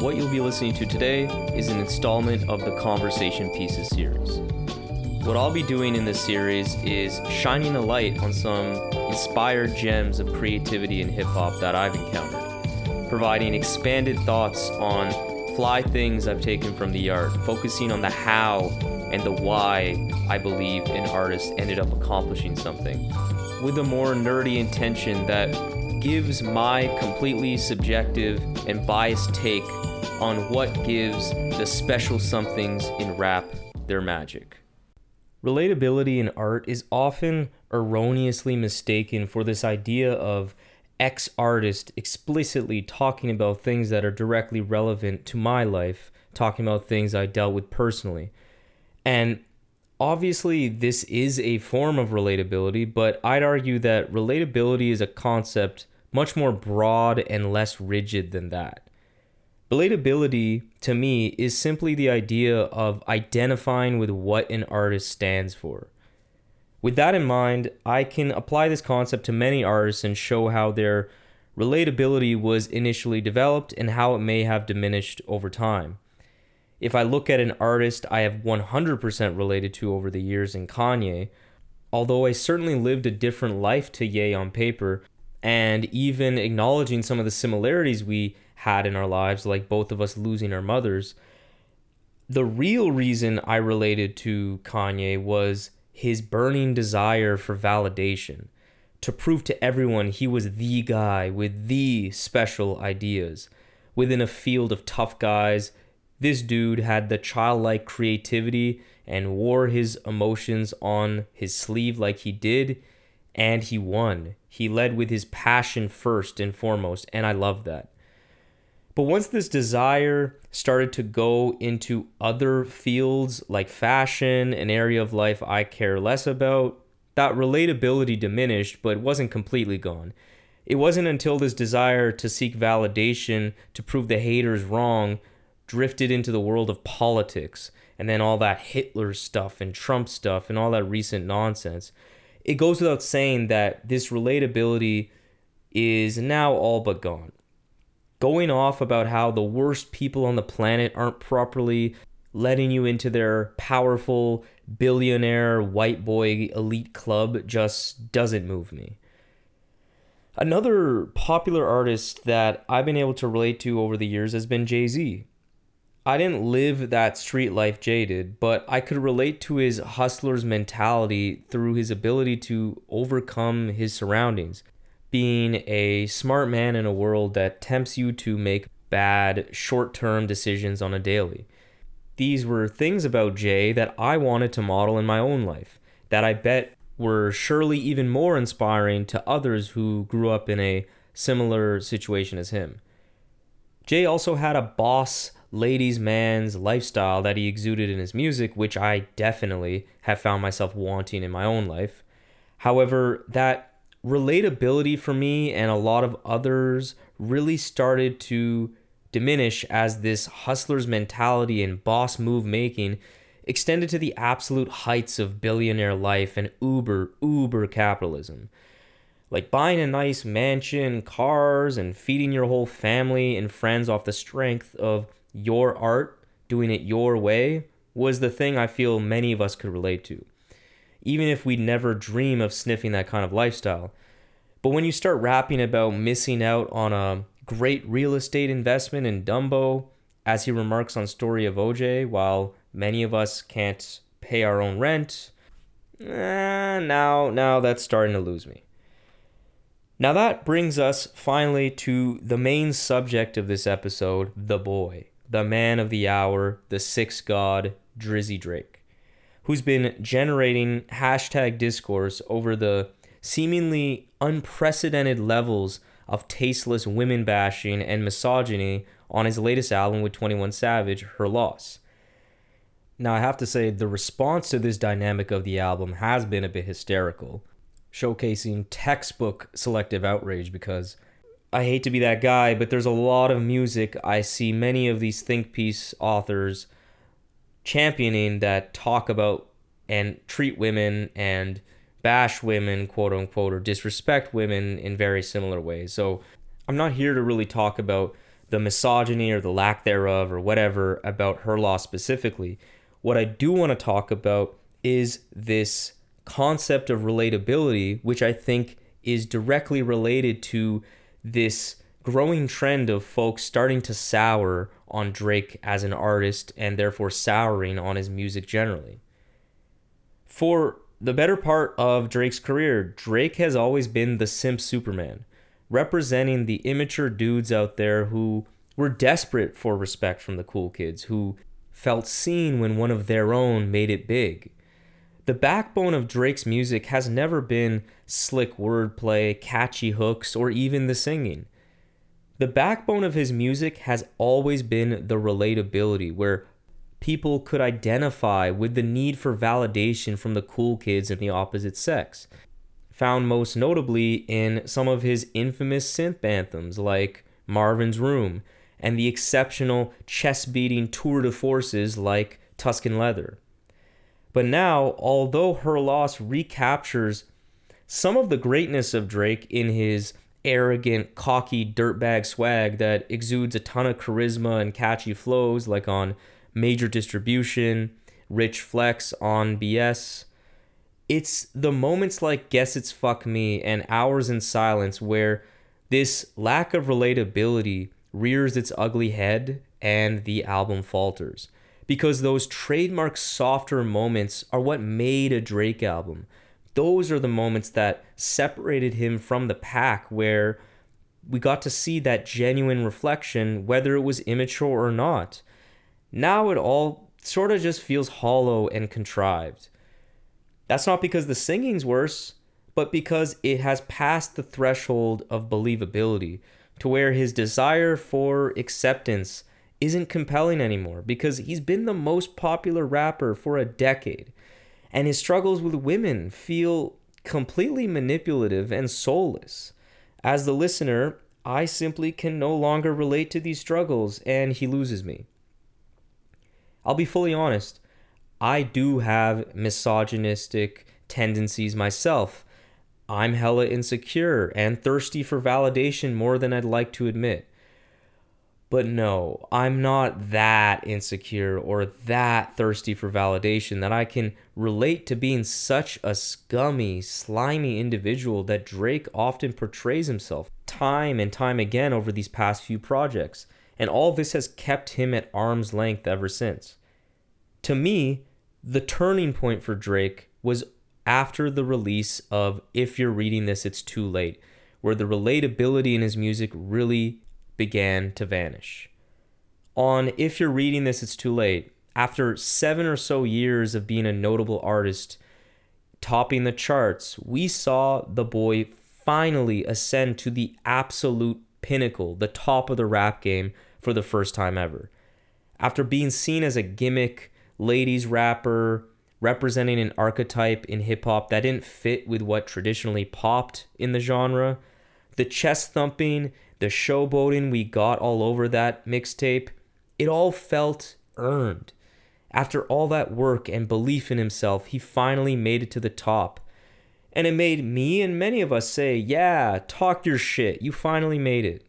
What you'll be listening to today is an installment of the Conversation Pieces series. What I'll be doing in this series is shining a light on some inspired gems of creativity in hip hop that I've encountered, providing expanded thoughts on fly things I've taken from the art, focusing on the how and the why I believe an artist ended up accomplishing something, with a more nerdy intention that gives my completely subjective and biased take on what gives the special somethings in rap their magic. Relatability in art is often erroneously mistaken for this idea of X artist explicitly talking about things that are directly relevant to my life, talking about things I dealt with personally. And obviously, this is a form of relatability, but I'd argue that relatability is a concept much more broad and less rigid than that. Relatability, to me, is simply the idea of identifying with what an artist stands for. With that in mind, I can apply this concept to many artists and show how their relatability was initially developed and how it may have diminished over time. If I look at an artist I have 100% related to over the years in Kanye, although I certainly lived a different life to Ye on paper, and even acknowledging some of the similarities we had in our lives, like both of us losing our mothers, the real reason I related to Kanye was his burning desire for validation, to prove to everyone he was the guy with the special ideas. Within a field of tough guys, this dude had the childlike creativity and wore his emotions on his sleeve like he did, and he won. He led with his passion first and foremost, and I love that. But once this desire started to go into other fields like fashion, an area of life I care less about, that relatability diminished, but wasn't completely gone. It wasn't until this desire to seek validation to prove the haters wrong drifted into the world of politics and then all that Hitler stuff and Trump stuff and all that recent nonsense. It goes without saying that this relatability is now all but gone going off about how the worst people on the planet aren't properly letting you into their powerful billionaire white boy elite club just doesn't move me. Another popular artist that I've been able to relate to over the years has been Jay Z. I didn't live that street life Jay did, but I could relate to his hustler's mentality through his ability to overcome his surroundings being a smart man in a world that tempts you to make bad short term decisions on a daily. These were things about Jay that I wanted to model in my own life, that I bet were surely even more inspiring to others who grew up in a similar situation as him. Jay also had a boss, ladies' man's lifestyle that he exuded in his music, which I definitely have found myself wanting in my own life. However, that relatability for me and a lot of others really started to diminish as this hustler's mentality and boss move making extended to the absolute heights of billionaire life and uber uber capitalism. Like buying a nice mansion cars and feeding your whole family and friends off the strength of your art doing it your way was the thing i feel many of us could relate to even if we never dream of sniffing that kind of lifestyle. But when you start rapping about missing out on a great real estate investment in Dumbo, as he remarks on Story of OJ, while many of us can't pay our own rent, eh, now now that's starting to lose me. Now that brings us finally to the main subject of this episode, the boy, the man of the hour, the sixth god, Drizzy Drake who's been generating hashtag discourse over the seemingly unprecedented levels of tasteless women bashing and misogyny on his latest album with 21 Savage, Her Loss. Now, I have to say, the response to this dynamic of the album has been a bit hysterical, showcasing textbook selective outrage because I hate to be that guy, but there's a lot of music I see many of these think piece authors championing that talk about and treat women and bash women, quote unquote, or disrespect women in very similar ways. So I'm not here to really talk about the misogyny or the lack thereof or whatever about her loss specifically. What I do want to talk about is this concept of relatability, which I think is directly related to this growing trend of folks starting to sour on Drake as an artist and therefore souring on his music generally. For the better part of Drake's career, Drake has always been the simp Superman, representing the immature dudes out there who were desperate for respect from the cool kids, who felt seen when one of their own made it big. The backbone of Drake's music has never been slick wordplay, catchy hooks, or even the singing. The backbone of his music has always been the relatability, where people could identify with the need for validation from the cool kids in the opposite sex. Found most notably in some of his infamous synth anthems like Marvin's Room and the exceptional chest beating tour de forces like Tuscan Leather. But now, although her loss recaptures some of the greatness of Drake in his arrogant, cocky dirtbag swag that exudes a ton of charisma and catchy flows, like on Major Distribution, Rich Flex on BS. It's the moments like Guess It's Fuck Me and Hours in Silence where this lack of relatability rears its ugly head and the album falters. Because those trademark softer moments are what made a Drake album. Those are the moments that separated him from the pack, where we got to see that genuine reflection, whether it was immature or not. Now it all sort of just feels hollow and contrived. That's not because the singing's worse, but because it has passed the threshold of believability to where his desire for acceptance isn't compelling anymore because he's been the most popular rapper for a decade. And his struggles with women feel completely manipulative and soulless. As the listener, I simply can no longer relate to these struggles and he loses me. I'll be fully honest, I do have misogynistic tendencies myself. I'm hella insecure and thirsty for validation more than I'd like to admit. But no, I'm not that insecure or that thirsty for validation that I can relate to being such a scummy, slimy individual that Drake often portrays himself time and time again over these past few projects. And all this has kept him at arm's length ever since. To me, the turning point for Drake was after the release of If You're Reading This, It's Too Late, where the relatability in his music really began to vanish. On If You're Reading This, It's Too Late, after seven or so years of being a notable artist, topping the charts, we saw the boy finally ascend to the absolute pinnacle, the top of the rap game for the first time ever. After being seen as a gimmick, ladies rapper, representing an archetype in hip hop that didn't fit with what traditionally popped in the genre. The chest thumping, the showboating we got all over that mixtape, it all felt earned. After all that work and belief in himself, he finally made it to the top. And it made me and many of us say, Yeah, talk your shit. You finally made it.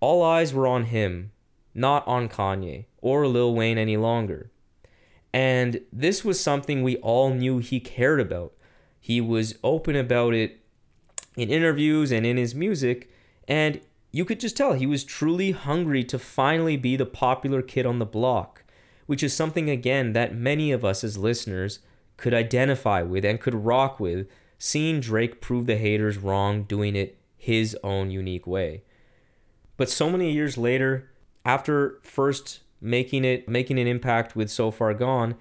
All eyes were on him, not on Kanye or Lil Wayne any longer. And this was something we all knew he cared about. He was open about it in interviews and in his music, and you could just tell he was truly hungry to finally be the popular kid on the block, which is something, again, that many of us as listeners could identify with and could rock with, seeing Drake prove the haters wrong doing it his own unique way. But so many years later, after first making it making an impact with so far gone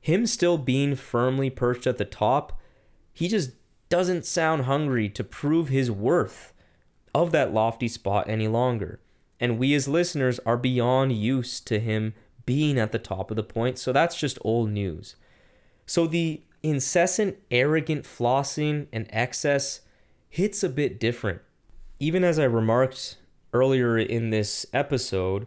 him still being firmly perched at the top he just doesn't sound hungry to prove his worth of that lofty spot any longer. And we as listeners are beyond used to him being at the top of the point, so that's just old news. So the incessant, arrogant flossing and excess hits a bit different. Even as I remarked earlier in this episode,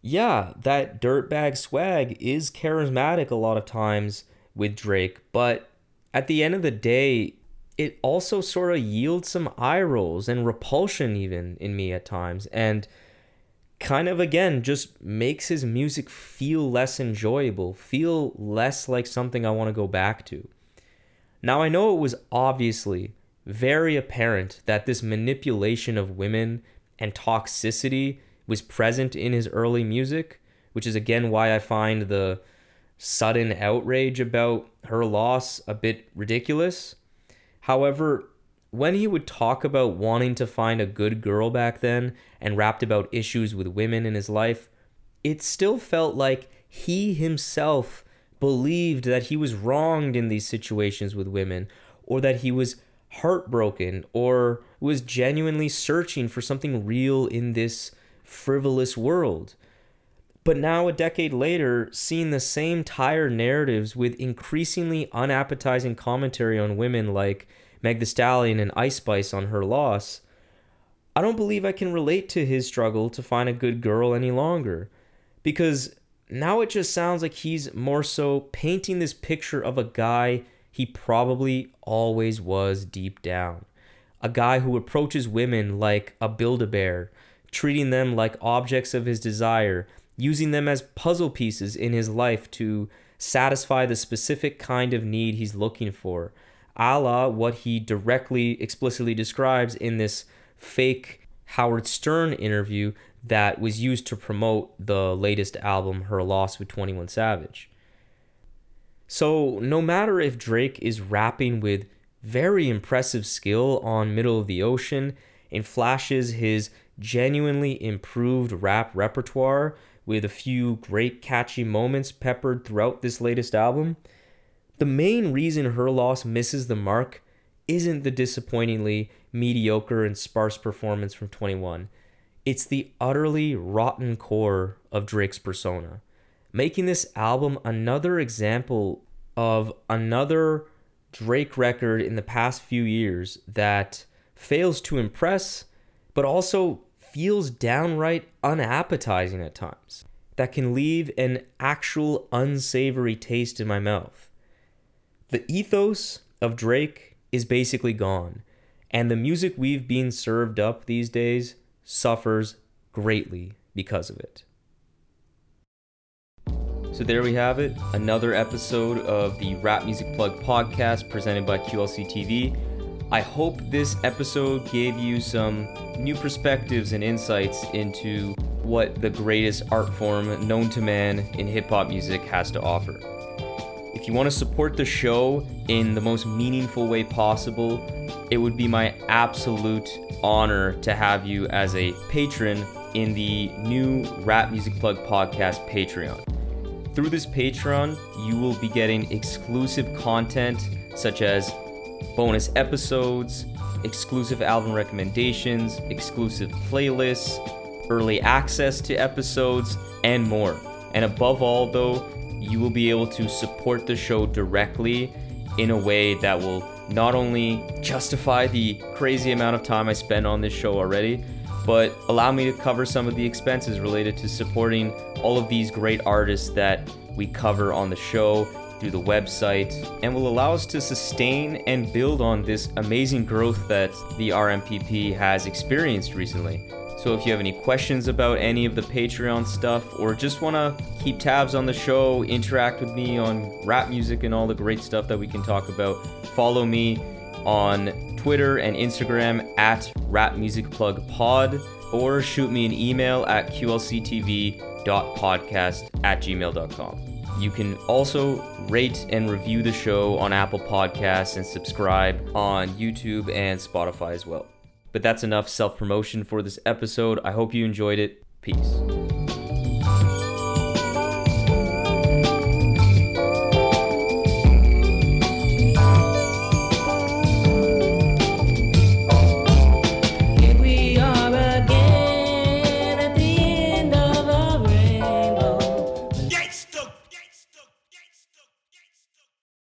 yeah, that dirtbag swag is charismatic a lot of times with Drake, but at the end of the day, it also sort of yields some eye rolls and repulsion even in me at times and kind of again just makes his music feel less enjoyable, feel less like something I want to go back to. Now I know it was obviously very apparent that this manipulation of women and toxicity was present in his early music, which is again why I find the sudden outrage about her loss a bit ridiculous. However, when he would talk about wanting to find a good girl back then and rapped about issues with women in his life, it still felt like he himself believed that he was wronged in these situations with women or that he was heartbroken or was genuinely searching for something real in this frivolous world. But now, a decade later, seeing the same tired narratives with increasingly unappetizing commentary on women like Meg the Stallion and Ice Spice on her loss, I don't believe I can relate to his struggle to find a good girl any longer. Because now it just sounds like he's more so painting this picture of a guy he probably always was deep down. A guy who approaches women like a Build a Bear, treating them like objects of his desire using them as puzzle pieces in his life to satisfy the specific kind of need he's looking for, a la what he directly, explicitly describes in this fake Howard Stern interview that was used to promote the latest album, Her Loss with 21 Savage. So, no matter if Drake is rapping with very impressive skill on Middle of the Ocean and flashes his genuinely improved rap repertoire with a few great catchy moments peppered throughout this latest album, the main reason her loss misses the mark isn't the disappointingly mediocre and sparse performance from 21. It's the utterly rotten core of Drake's persona, making this album another example of another Drake record in the past few years that fails to impress, but also feels downright unappetizing at times, that can leave an actual unsavory taste in my mouth. The ethos of Drake is basically gone, and the music we've been served up these days suffers greatly because of it. So there we have it, another episode of the Rap Music Plug podcast presented by QLC TV. I hope this episode gave you some new perspectives and insights into what the greatest art form known to man in hip hop music has to offer. If you want to support the show in the most meaningful way possible, it would be my absolute honor to have you as a patron in the new Rap Music Plug podcast Patreon. Through this Patreon, you will be getting exclusive content such as bonus episodes, exclusive album recommendations, exclusive playlists, early access to episodes, and more. And above all, though, you will be able to support the show directly in a way that will not only justify the crazy amount of time I spend on this show already, but allow me to cover some of the expenses related to supporting all of these great artists that we cover on the show through the website and will allow us to sustain and build on this amazing growth that the RMPP has experienced recently. So if you have any questions about any of the Patreon stuff or just want to keep tabs on the show, interact with me on rap music and all the great stuff that we can talk about, follow me on Twitter and Instagram at Rap Music Plug Pod or shoot me an email at qlctv.podcast at gmail.com. You can also rate and review the show on Apple Podcasts and subscribe on YouTube and Spotify as well. But that's enough self promotion for this episode. I hope you enjoyed it. Peace.